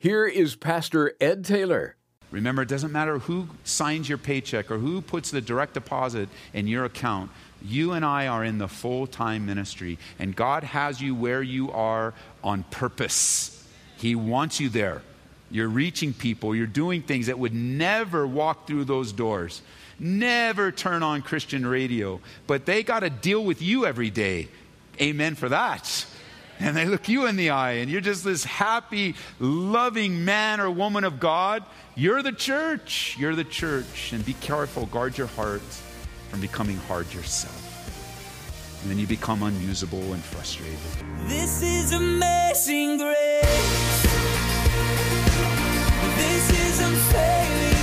Here is Pastor Ed Taylor. Remember, it doesn't matter who signs your paycheck or who puts the direct deposit in your account. You and I are in the full time ministry, and God has you where you are on purpose. He wants you there. You're reaching people, you're doing things that would never walk through those doors, never turn on Christian radio, but they got to deal with you every day. Amen for that and they look you in the eye, and you're just this happy, loving man or woman of God, you're the church. You're the church. And be careful, guard your heart from becoming hard yourself. And then you become unusable and frustrated. This is amazing grace. This is unfailing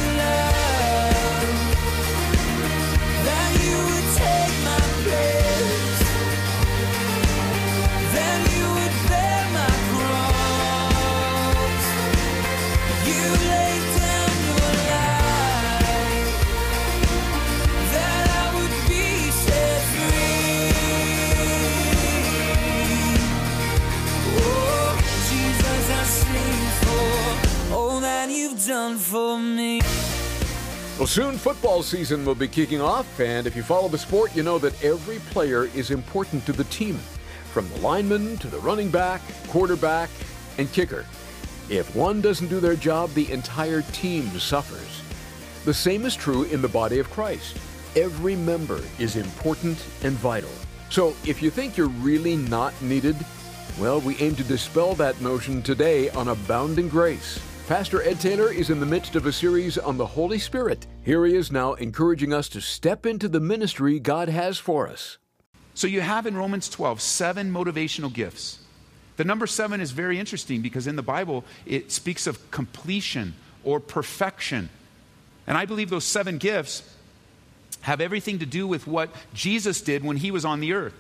soon football season will be kicking off, and if you follow the sport, you know that every player is important to the team, from the lineman to the running back, quarterback, and kicker. If one doesn't do their job, the entire team suffers. The same is true in the body of Christ. Every member is important and vital. So if you think you're really not needed, well, we aim to dispel that notion today on Abounding Grace. Pastor Ed Taylor is in the midst of a series on the Holy Spirit. Here he is now encouraging us to step into the ministry God has for us. So you have in Romans 12 seven motivational gifts. The number seven is very interesting because in the Bible it speaks of completion or perfection. And I believe those seven gifts have everything to do with what Jesus did when he was on the earth.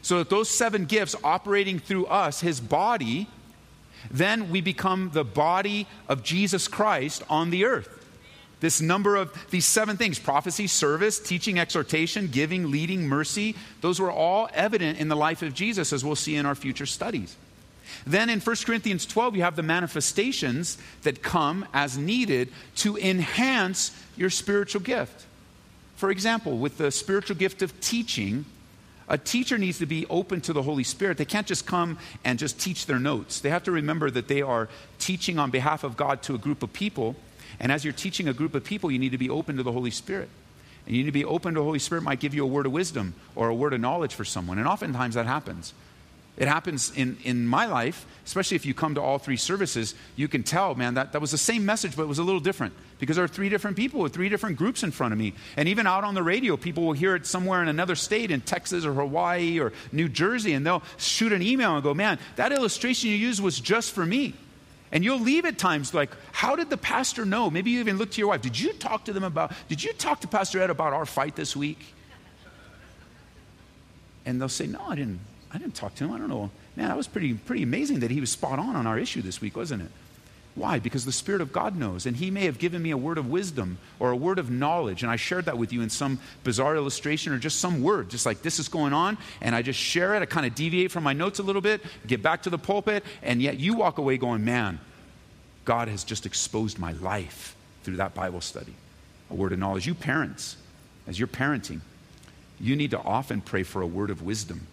So that those seven gifts operating through us, his body, then we become the body of Jesus Christ on the earth. This number of these seven things prophecy, service, teaching, exhortation, giving, leading, mercy those were all evident in the life of Jesus, as we'll see in our future studies. Then in 1 Corinthians 12, you have the manifestations that come as needed to enhance your spiritual gift. For example, with the spiritual gift of teaching, a teacher needs to be open to the Holy Spirit. They can't just come and just teach their notes. They have to remember that they are teaching on behalf of God to a group of people. And as you're teaching a group of people, you need to be open to the Holy Spirit. And you need to be open to the Holy Spirit might give you a word of wisdom or a word of knowledge for someone. And oftentimes that happens. It happens in, in my life, especially if you come to all three services, you can tell, man, that, that was the same message, but it was a little different. Because there are three different people with three different groups in front of me. And even out on the radio, people will hear it somewhere in another state, in Texas or Hawaii or New Jersey, and they'll shoot an email and go, man, that illustration you used was just for me. And you'll leave at times like, how did the pastor know? Maybe you even look to your wife. Did you talk to them about, did you talk to Pastor Ed about our fight this week? And they'll say, no, I didn't. I didn't talk to him. I don't know. Man, that was pretty, pretty amazing that he was spot on on our issue this week, wasn't it? Why? Because the Spirit of God knows. And He may have given me a word of wisdom or a word of knowledge. And I shared that with you in some bizarre illustration or just some word, just like this is going on. And I just share it. I kind of deviate from my notes a little bit, get back to the pulpit. And yet you walk away going, man, God has just exposed my life through that Bible study. A word of knowledge. You parents, as you're parenting, you need to often pray for a word of wisdom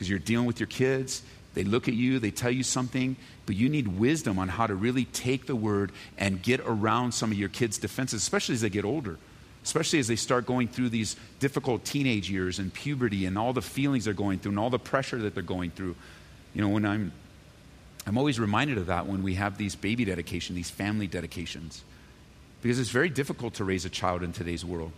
because you're dealing with your kids. They look at you, they tell you something, but you need wisdom on how to really take the word and get around some of your kids' defenses, especially as they get older, especially as they start going through these difficult teenage years and puberty and all the feelings they're going through and all the pressure that they're going through. You know, when I'm I'm always reminded of that when we have these baby dedication, these family dedications. Because it's very difficult to raise a child in today's world.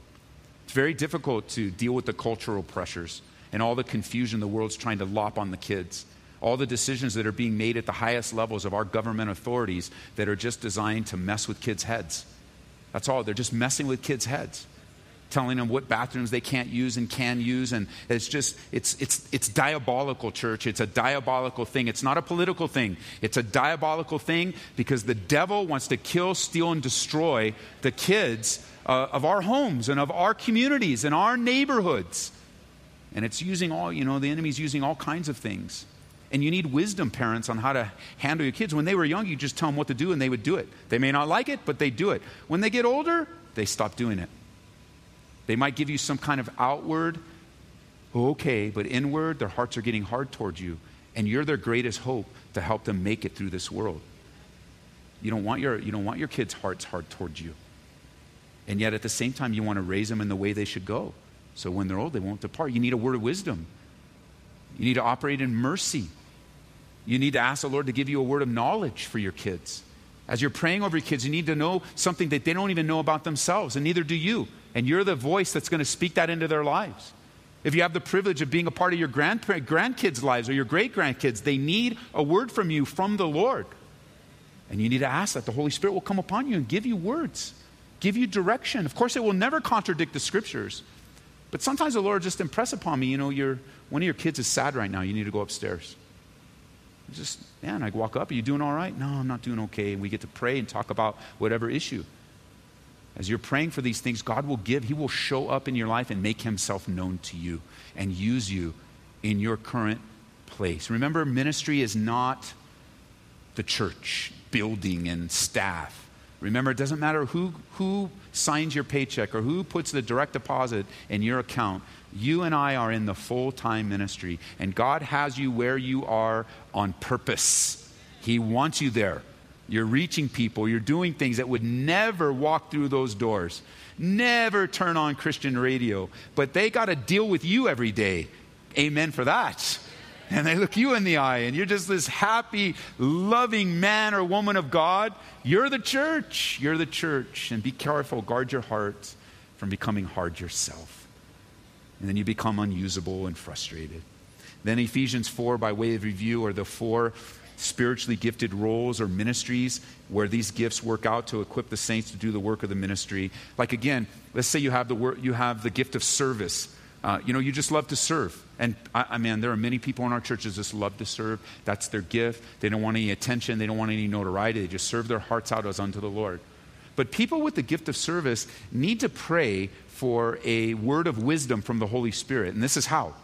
It's very difficult to deal with the cultural pressures and all the confusion the world's trying to lop on the kids. All the decisions that are being made at the highest levels of our government authorities that are just designed to mess with kids' heads. That's all. They're just messing with kids' heads, telling them what bathrooms they can't use and can use. And it's just, it's, it's, it's diabolical, church. It's a diabolical thing. It's not a political thing. It's a diabolical thing because the devil wants to kill, steal, and destroy the kids uh, of our homes and of our communities and our neighborhoods. And it's using all, you know, the enemy's using all kinds of things. And you need wisdom, parents, on how to handle your kids. When they were young, you just tell them what to do and they would do it. They may not like it, but they do it. When they get older, they stop doing it. They might give you some kind of outward, okay, but inward, their hearts are getting hard towards you. And you're their greatest hope to help them make it through this world. You don't want your, you don't want your kids' hearts hard towards you. And yet at the same time, you want to raise them in the way they should go. So when they're old, they won't depart. You need a word of wisdom. You need to operate in mercy. You need to ask the Lord to give you a word of knowledge for your kids. As you're praying over your kids, you need to know something that they don't even know about themselves, and neither do you. And you're the voice that's going to speak that into their lives. If you have the privilege of being a part of your grand, grandkids' lives or your great grandkids, they need a word from you from the Lord. And you need to ask that the Holy Spirit will come upon you and give you words, give you direction. Of course, it will never contradict the scriptures. But sometimes the Lord just impress upon me, you know, your, one of your kids is sad right now. You need to go upstairs. Just, man, I walk up. Are you doing all right? No, I'm not doing okay. And we get to pray and talk about whatever issue. As you're praying for these things, God will give, He will show up in your life and make Himself known to you and use you in your current place. Remember, ministry is not the church building and staff. Remember, it doesn't matter who, who signs your paycheck or who puts the direct deposit in your account. You and I are in the full time ministry, and God has you where you are on purpose. He wants you there. You're reaching people, you're doing things that would never walk through those doors, never turn on Christian radio, but they got to deal with you every day. Amen for that and they look you in the eye, and you're just this happy, loving man or woman of God, you're the church. You're the church. And be careful, guard your heart from becoming hard yourself. And then you become unusable and frustrated. Then Ephesians 4, by way of review, are the four spiritually gifted roles or ministries where these gifts work out to equip the saints to do the work of the ministry. Like again, let's say you have the, wor- you have the gift of service. Uh, you know, you just love to serve. And I, I mean, there are many people in our churches just love to serve. That's their gift. They don't want any attention, they don't want any notoriety. They just serve their hearts out as unto the Lord. But people with the gift of service need to pray for a word of wisdom from the Holy Spirit. And this is how.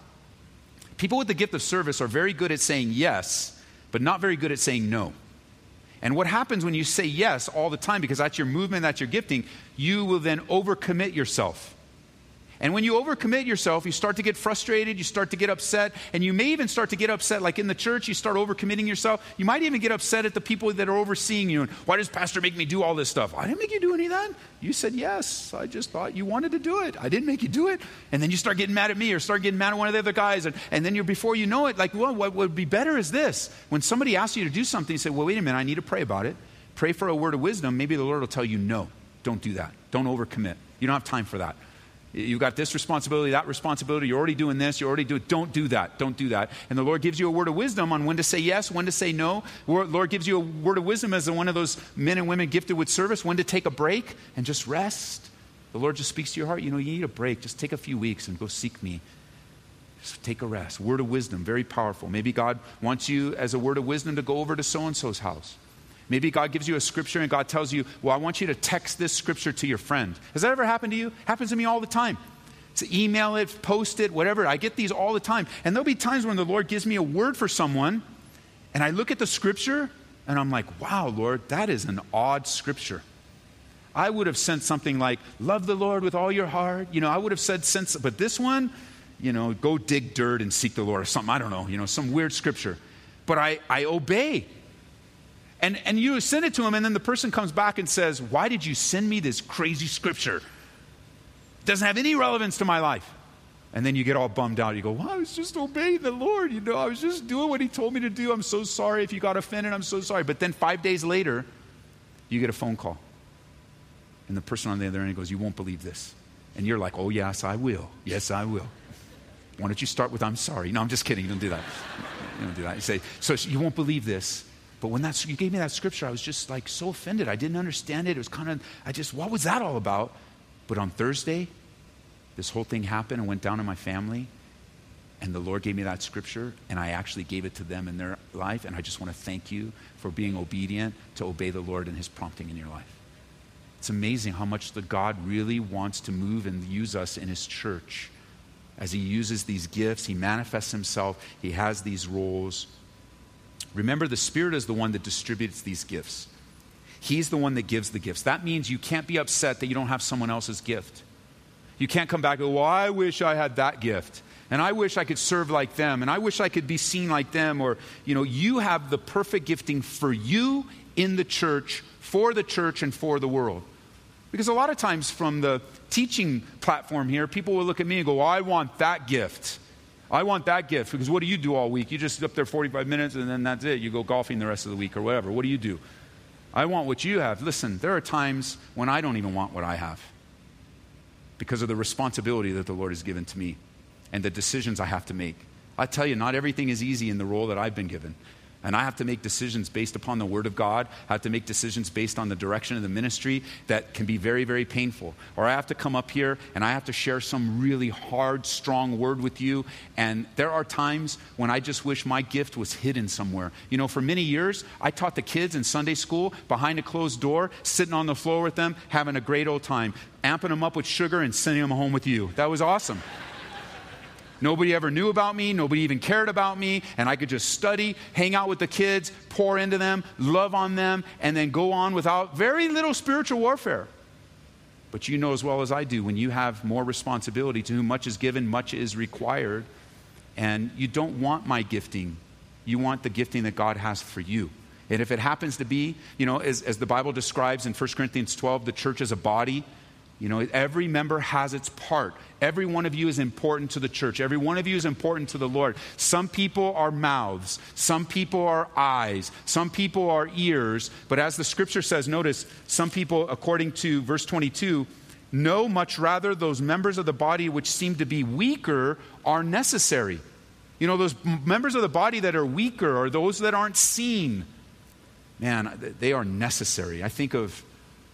People with the gift of service are very good at saying yes, but not very good at saying no. And what happens when you say yes all the time, because that's your movement, that's your gifting, you will then overcommit yourself. And when you overcommit yourself, you start to get frustrated, you start to get upset, and you may even start to get upset, like in the church, you start overcommitting yourself. You might even get upset at the people that are overseeing you. And why does Pastor make me do all this stuff? I didn't make you do any of that. You said yes. I just thought you wanted to do it. I didn't make you do it. And then you start getting mad at me or start getting mad at one of the other guys. And, and then you're, before you know it, like, well, what would be better is this. When somebody asks you to do something, you say, well, wait a minute, I need to pray about it. Pray for a word of wisdom. Maybe the Lord will tell you, no, don't do that. Don't overcommit. You don't have time for that. You've got this responsibility, that responsibility. You're already doing this. You're already doing. It. Don't do that. Don't do that. And the Lord gives you a word of wisdom on when to say yes, when to say no. Lord gives you a word of wisdom as one of those men and women gifted with service, when to take a break and just rest. The Lord just speaks to your heart. You know, you need a break. Just take a few weeks and go seek me. Just take a rest. Word of wisdom, very powerful. Maybe God wants you as a word of wisdom to go over to so and so's house. Maybe God gives you a scripture and God tells you, Well, I want you to text this scripture to your friend. Has that ever happened to you? Happens to me all the time. To email it, post it, whatever. I get these all the time. And there'll be times when the Lord gives me a word for someone, and I look at the scripture and I'm like, Wow, Lord, that is an odd scripture. I would have sent something like, Love the Lord with all your heart. You know, I would have said, sense, but this one, you know, go dig dirt and seek the Lord or something. I don't know, you know, some weird scripture. But I, I obey and, and you send it to him, and then the person comes back and says, Why did you send me this crazy scripture? It doesn't have any relevance to my life. And then you get all bummed out. You go, Well, I was just obeying the Lord. You know, I was just doing what He told me to do. I'm so sorry if you got offended. I'm so sorry. But then five days later, you get a phone call. And the person on the other end goes, You won't believe this. And you're like, Oh, yes, I will. Yes, I will. Why don't you start with, I'm sorry? No, I'm just kidding. Don't do that. You don't do that. You say, So you won't believe this. But when that's, you gave me that scripture, I was just like so offended. I didn't understand it. It was kind of, I just, what was that all about? But on Thursday, this whole thing happened and went down in my family. And the Lord gave me that scripture, and I actually gave it to them in their life. And I just want to thank you for being obedient to obey the Lord and His prompting in your life. It's amazing how much the God really wants to move and use us in His church. As He uses these gifts, He manifests Himself, He has these roles Remember, the Spirit is the one that distributes these gifts. He's the one that gives the gifts. That means you can't be upset that you don't have someone else's gift. You can't come back and go, Well, I wish I had that gift. And I wish I could serve like them. And I wish I could be seen like them. Or, you know, you have the perfect gifting for you in the church, for the church, and for the world. Because a lot of times from the teaching platform here, people will look at me and go, well, I want that gift. I want that gift. Because what do you do all week? You just sit up there 45 minutes and then that's it. You go golfing the rest of the week or whatever. What do you do? I want what you have. Listen, there are times when I don't even want what I have because of the responsibility that the Lord has given to me and the decisions I have to make. I tell you, not everything is easy in the role that I've been given. And I have to make decisions based upon the Word of God. I have to make decisions based on the direction of the ministry that can be very, very painful. Or I have to come up here and I have to share some really hard, strong word with you. And there are times when I just wish my gift was hidden somewhere. You know, for many years, I taught the kids in Sunday school behind a closed door, sitting on the floor with them, having a great old time, amping them up with sugar and sending them home with you. That was awesome. Nobody ever knew about me. Nobody even cared about me. And I could just study, hang out with the kids, pour into them, love on them, and then go on without very little spiritual warfare. But you know as well as I do, when you have more responsibility, to whom much is given, much is required. And you don't want my gifting, you want the gifting that God has for you. And if it happens to be, you know, as, as the Bible describes in 1 Corinthians 12, the church is a body. You know, every member has its part. Every one of you is important to the church. Every one of you is important to the Lord. Some people are mouths. Some people are eyes. Some people are ears. But as the scripture says, notice, some people, according to verse 22, know much rather those members of the body which seem to be weaker are necessary. You know, those members of the body that are weaker or those that aren't seen, man, they are necessary. I think of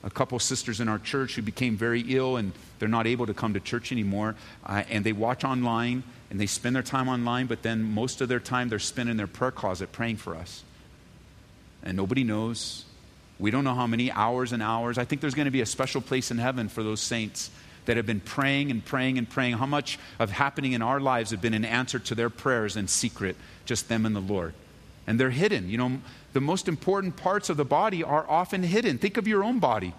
a couple sisters in our church who became very ill and they're not able to come to church anymore. Uh, and they watch online and they spend their time online, but then most of their time they're spent in their prayer closet praying for us. And nobody knows. We don't know how many hours and hours. I think there's going to be a special place in heaven for those saints that have been praying and praying and praying. How much of happening in our lives have been an answer to their prayers in secret, just them and the Lord. And they're hidden. You know, the most important parts of the body are often hidden. Think of your own body.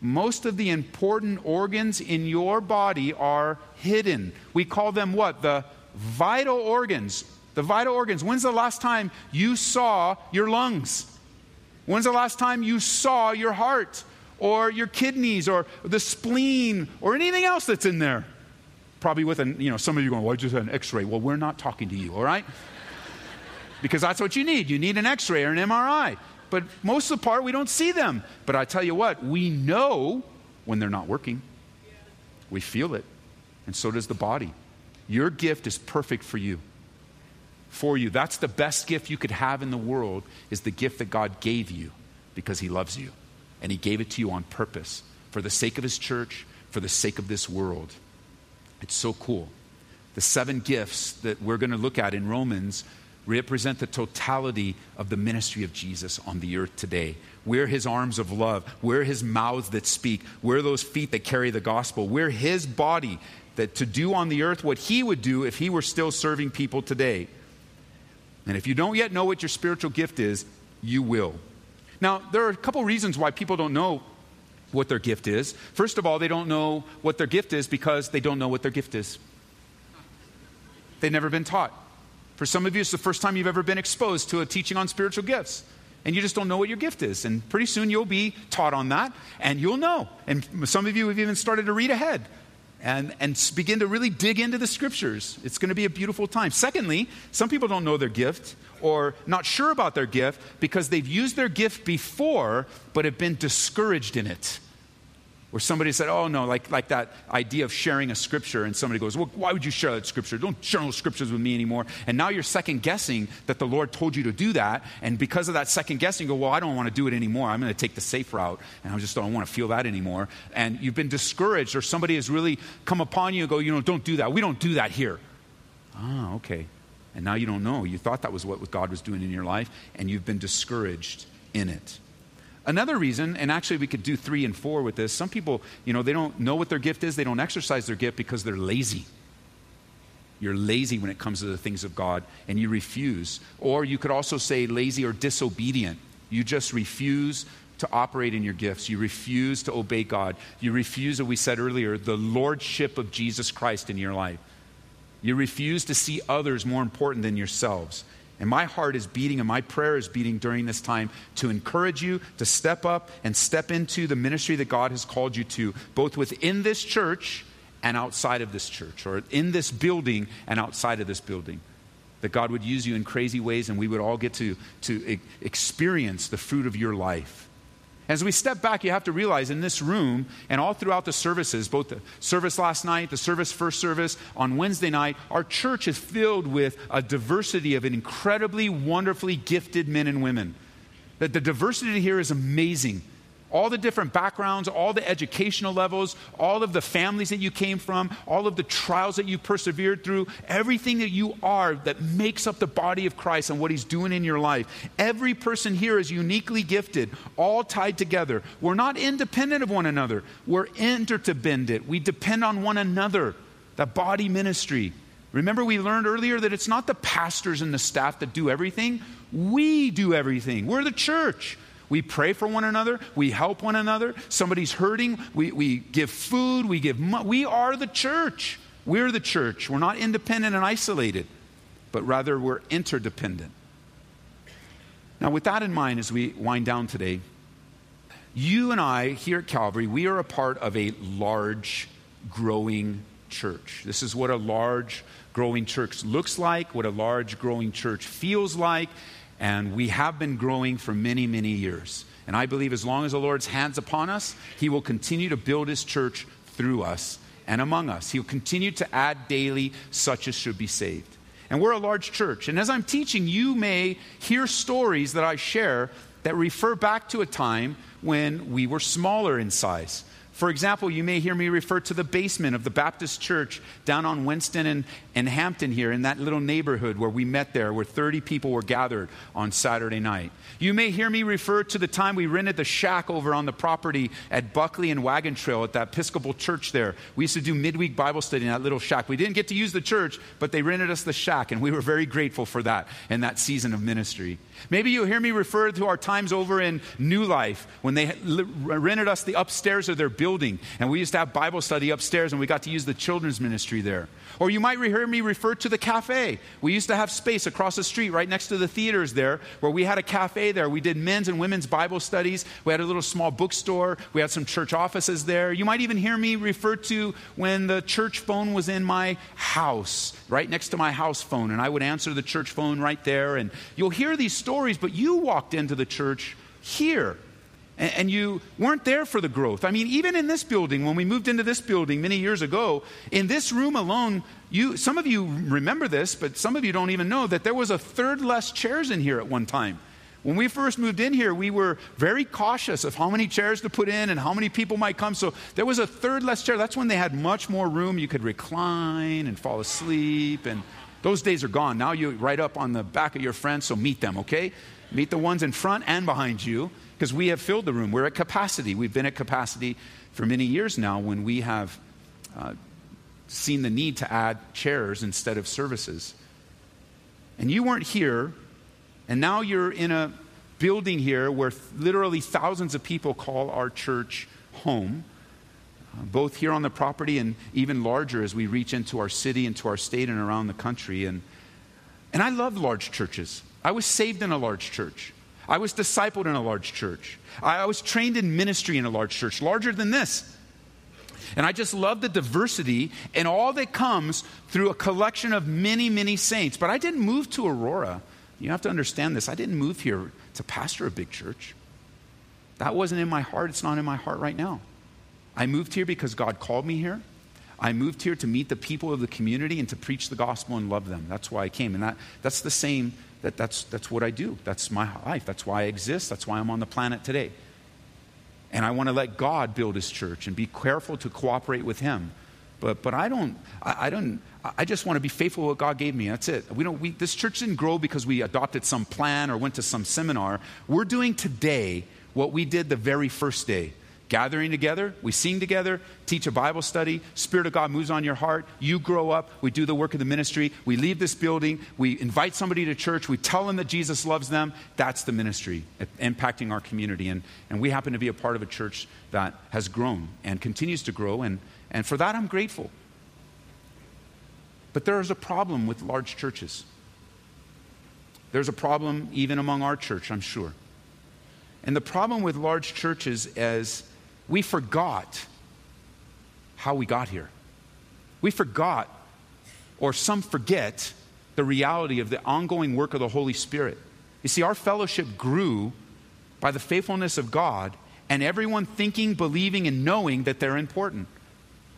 Most of the important organs in your body are hidden. We call them what? The vital organs. The vital organs. When's the last time you saw your lungs? When's the last time you saw your heart or your kidneys or the spleen or anything else that's in there? Probably with an, you know, some of you going, well, I just had an x ray. Well, we're not talking to you, all right? Because that's what you need. You need an x ray or an MRI. But most of the part, we don't see them. But I tell you what, we know when they're not working. We feel it. And so does the body. Your gift is perfect for you. For you. That's the best gift you could have in the world is the gift that God gave you because he loves you. And he gave it to you on purpose for the sake of his church, for the sake of this world. It's so cool. The seven gifts that we're going to look at in Romans represent the totality of the ministry of Jesus on the earth today. We're his arms of love. We're his mouths that speak. We're those feet that carry the gospel. We're his body that to do on the earth what he would do if he were still serving people today. And if you don't yet know what your spiritual gift is, you will. Now, there are a couple reasons why people don't know what their gift is. First of all, they don't know what their gift is because they don't know what their gift is. They've never been taught. For some of you, it's the first time you've ever been exposed to a teaching on spiritual gifts. And you just don't know what your gift is. And pretty soon you'll be taught on that, and you'll know. And some of you have even started to read ahead and, and begin to really dig into the scriptures. It's going to be a beautiful time. Secondly, some people don't know their gift or not sure about their gift because they've used their gift before but have been discouraged in it where somebody said, Oh, no, like, like that idea of sharing a scripture, and somebody goes, Well, why would you share that scripture? Don't share those scriptures with me anymore. And now you're second guessing that the Lord told you to do that. And because of that second guessing, you go, Well, I don't want to do it anymore. I'm going to take the safe route, and I just don't want to feel that anymore. And you've been discouraged, or somebody has really come upon you and go, You know, don't do that. We don't do that here. Ah, okay. And now you don't know. You thought that was what God was doing in your life, and you've been discouraged in it. Another reason, and actually we could do three and four with this, some people, you know, they don't know what their gift is, they don't exercise their gift because they're lazy. You're lazy when it comes to the things of God and you refuse. Or you could also say lazy or disobedient. You just refuse to operate in your gifts. You refuse to obey God. You refuse, as we said earlier, the lordship of Jesus Christ in your life. You refuse to see others more important than yourselves. And my heart is beating and my prayer is beating during this time to encourage you to step up and step into the ministry that God has called you to, both within this church and outside of this church, or in this building and outside of this building. That God would use you in crazy ways and we would all get to, to experience the fruit of your life. As we step back, you have to realize in this room and all throughout the services, both the service last night, the service first service on Wednesday night, our church is filled with a diversity of incredibly wonderfully gifted men and women. That the diversity here is amazing all the different backgrounds, all the educational levels, all of the families that you came from, all of the trials that you persevered through, everything that you are that makes up the body of Christ and what He's doing in your life. Every person here is uniquely gifted, all tied together. We're not independent of one another, we're interdependent. We depend on one another, the body ministry. Remember, we learned earlier that it's not the pastors and the staff that do everything. We do everything. We're the church. We pray for one another. We help one another. Somebody's hurting. We, we give food. We give money. We are the church. We're the church. We're not independent and isolated, but rather we're interdependent. Now, with that in mind, as we wind down today, you and I here at Calvary, we are a part of a large, growing church. This is what a large, growing church looks like, what a large, growing church feels like, and we have been growing for many, many years. And I believe as long as the Lord's hands upon us, He will continue to build His church through us and among us. He'll continue to add daily such as should be saved. And we're a large church. And as I'm teaching, you may hear stories that I share that refer back to a time when we were smaller in size. For example, you may hear me refer to the basement of the Baptist church down on Winston and, and Hampden here in that little neighborhood where we met there, where 30 people were gathered on Saturday night. You may hear me refer to the time we rented the shack over on the property at Buckley and Wagon Trail at that Episcopal church there. We used to do midweek Bible study in that little shack. We didn't get to use the church, but they rented us the shack, and we were very grateful for that in that season of ministry. Maybe you'll hear me refer to our times over in New Life when they rented us the upstairs of their building, and we used to have Bible study upstairs, and we got to use the children's ministry there. Or you might hear me refer to the cafe. We used to have space across the street right next to the theaters there where we had a cafe there. We did men's and women's Bible studies. We had a little small bookstore. We had some church offices there. You might even hear me refer to when the church phone was in my house, right next to my house phone, and I would answer the church phone right there. And you'll hear these stories, but you walked into the church here and, you weren't there for the growth. I mean, even in this building, when we moved into this building many years ago, in this room alone, you, some of you remember this, but some of you don't even know that there was a third less chairs in here at one time. When we first moved in here, we were very cautious of how many chairs to put in and how many people might come. So there was a third less chair. That's when they had much more room. You could recline and fall asleep. And those days are gone. Now you right up on the back of your friends, so meet them, okay? Meet the ones in front and behind you because we have filled the room. We're at capacity. We've been at capacity for many years now when we have uh, seen the need to add chairs instead of services. And you weren't here, and now you're in a building here where literally thousands of people call our church home, uh, both here on the property and even larger as we reach into our city, into our state, and around the country. And, and I love large churches. I was saved in a large church. I was discipled in a large church. I was trained in ministry in a large church, larger than this. And I just love the diversity and all that comes through a collection of many, many saints. But I didn't move to Aurora. You have to understand this. I didn't move here to pastor a big church. That wasn't in my heart. It's not in my heart right now. I moved here because God called me here. I moved here to meet the people of the community and to preach the gospel and love them. That's why I came. And that, that's the same that that's, that's what I do. That's my life. That's why I exist. That's why I'm on the planet today. And I want to let God build his church and be careful to cooperate with him. But, but I don't, I, I don't, I just want to be faithful to what God gave me. That's it. We don't, we, this church didn't grow because we adopted some plan or went to some seminar. We're doing today what we did the very first day gathering together, we sing together, teach a Bible study, Spirit of God moves on your heart, you grow up, we do the work of the ministry, we leave this building, we invite somebody to church, we tell them that Jesus loves them. That's the ministry uh, impacting our community. And, and we happen to be a part of a church that has grown and continues to grow, and, and for that I'm grateful. But there is a problem with large churches. There's a problem even among our church, I'm sure. And the problem with large churches is we forgot how we got here. We forgot, or some forget, the reality of the ongoing work of the Holy Spirit. You see, our fellowship grew by the faithfulness of God and everyone thinking, believing, and knowing that they're important.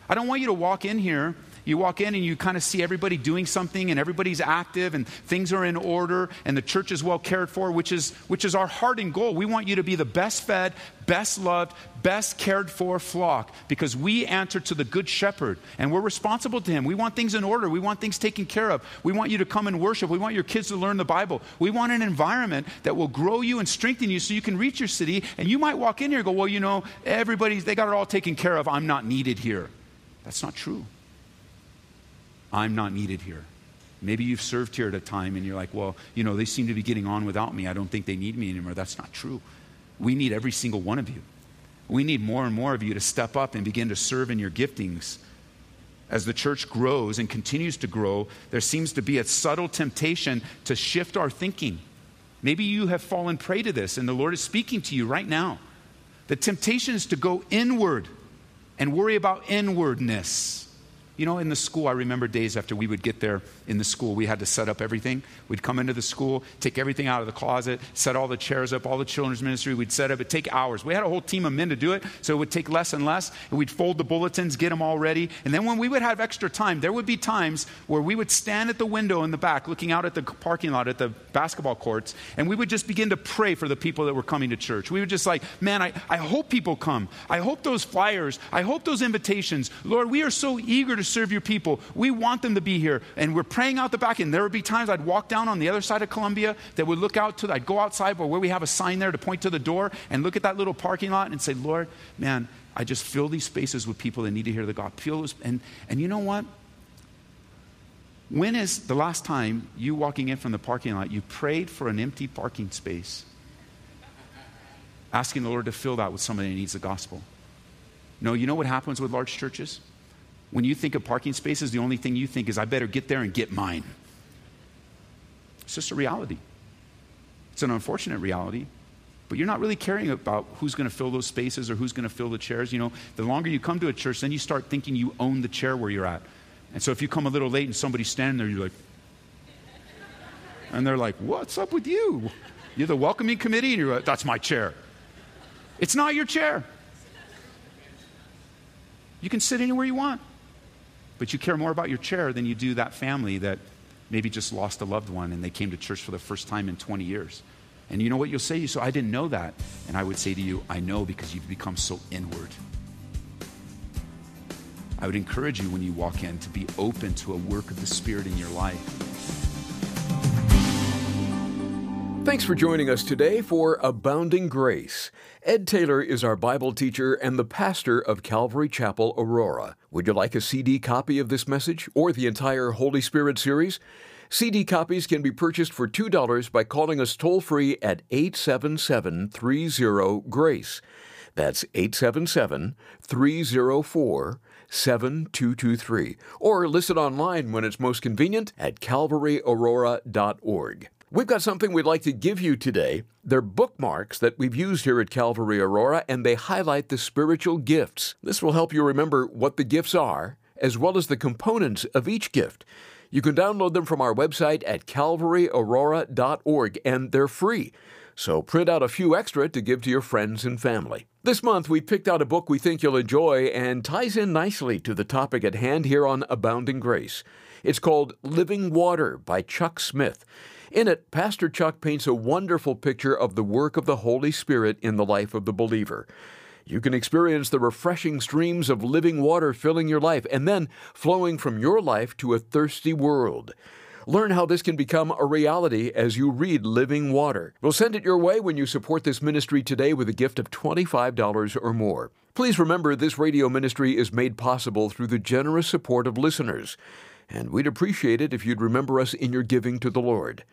I don't want you to walk in here you walk in and you kind of see everybody doing something and everybody's active and things are in order and the church is well cared for, which is, which is our heart and goal. We want you to be the best fed, best loved, best cared for flock because we answer to the good shepherd and we're responsible to him. We want things in order. We want things taken care of. We want you to come and worship. We want your kids to learn the Bible. We want an environment that will grow you and strengthen you so you can reach your city. And you might walk in here and go, well, you know, everybody's, they got it all taken care of. I'm not needed here. That's not true. I'm not needed here. Maybe you've served here at a time and you're like, well, you know, they seem to be getting on without me. I don't think they need me anymore. That's not true. We need every single one of you. We need more and more of you to step up and begin to serve in your giftings. As the church grows and continues to grow, there seems to be a subtle temptation to shift our thinking. Maybe you have fallen prey to this and the Lord is speaking to you right now. The temptation is to go inward and worry about inwardness. You know, in the school, I remember days after we would get there in the school, we had to set up everything. We'd come into the school, take everything out of the closet, set all the chairs up, all the children's ministry, we'd set up. It'd take hours. We had a whole team of men to do it, so it would take less and less. And we'd fold the bulletins, get them all ready. And then when we would have extra time, there would be times where we would stand at the window in the back, looking out at the parking lot, at the basketball courts, and we would just begin to pray for the people that were coming to church. We would just like, man, I, I hope people come. I hope those flyers, I hope those invitations. Lord, we are so eager to serve your people. We want them to be here. And we're praying out the back. And there would be times I'd walk down on the other side of Columbia that would look out to, I'd go outside where we have a sign there to point to the door and look at that little parking lot and say, Lord, man, I just fill these spaces with people that need to hear the gospel. And, and you know what? When is the last time you walking in from the parking lot, you prayed for an empty parking space, asking the Lord to fill that with somebody that needs the gospel? No, you know what happens with large churches? When you think of parking spaces, the only thing you think is, I better get there and get mine. It's just a reality. It's an unfortunate reality, but you're not really caring about who's going to fill those spaces or who's going to fill the chairs. You know, the longer you come to a church, then you start thinking you own the chair where you're at. And so if you come a little late and somebody's standing there, you're like, and they're like, What's up with you? You're the welcoming committee, and you're like, That's my chair. It's not your chair. You can sit anywhere you want. But you care more about your chair than you do that family that maybe just lost a loved one and they came to church for the first time in 20 years. And you know what you'll say? So I didn't know that. And I would say to you, I know because you've become so inward. I would encourage you when you walk in to be open to a work of the Spirit in your life. Thanks for joining us today for Abounding Grace. Ed Taylor is our Bible teacher and the pastor of Calvary Chapel, Aurora. Would you like a CD copy of this message or the entire Holy Spirit series? CD copies can be purchased for $2 by calling us toll free at 877 30 GRACE. That's 877 304 7223. Or listen online when it's most convenient at calvaryaurora.org. We've got something we'd like to give you today. They're bookmarks that we've used here at Calvary Aurora, and they highlight the spiritual gifts. This will help you remember what the gifts are, as well as the components of each gift. You can download them from our website at calvaryaurora.org, and they're free. So print out a few extra to give to your friends and family. This month, we picked out a book we think you'll enjoy and ties in nicely to the topic at hand here on Abounding Grace. It's called Living Water by Chuck Smith. In it, Pastor Chuck paints a wonderful picture of the work of the Holy Spirit in the life of the believer. You can experience the refreshing streams of living water filling your life and then flowing from your life to a thirsty world. Learn how this can become a reality as you read Living Water. We'll send it your way when you support this ministry today with a gift of $25 or more. Please remember this radio ministry is made possible through the generous support of listeners, and we'd appreciate it if you'd remember us in your giving to the Lord.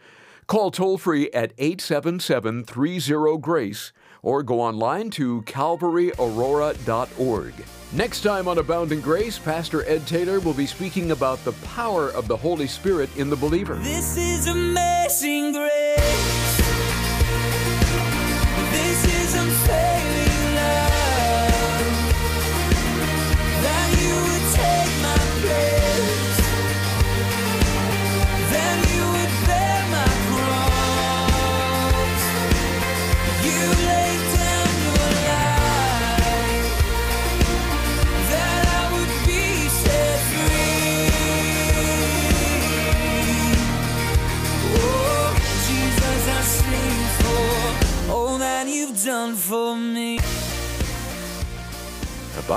Call toll free at 877 30 GRACE or go online to calvaryaurora.org. Next time on Abounding Grace, Pastor Ed Taylor will be speaking about the power of the Holy Spirit in the believer. This is amazing grace.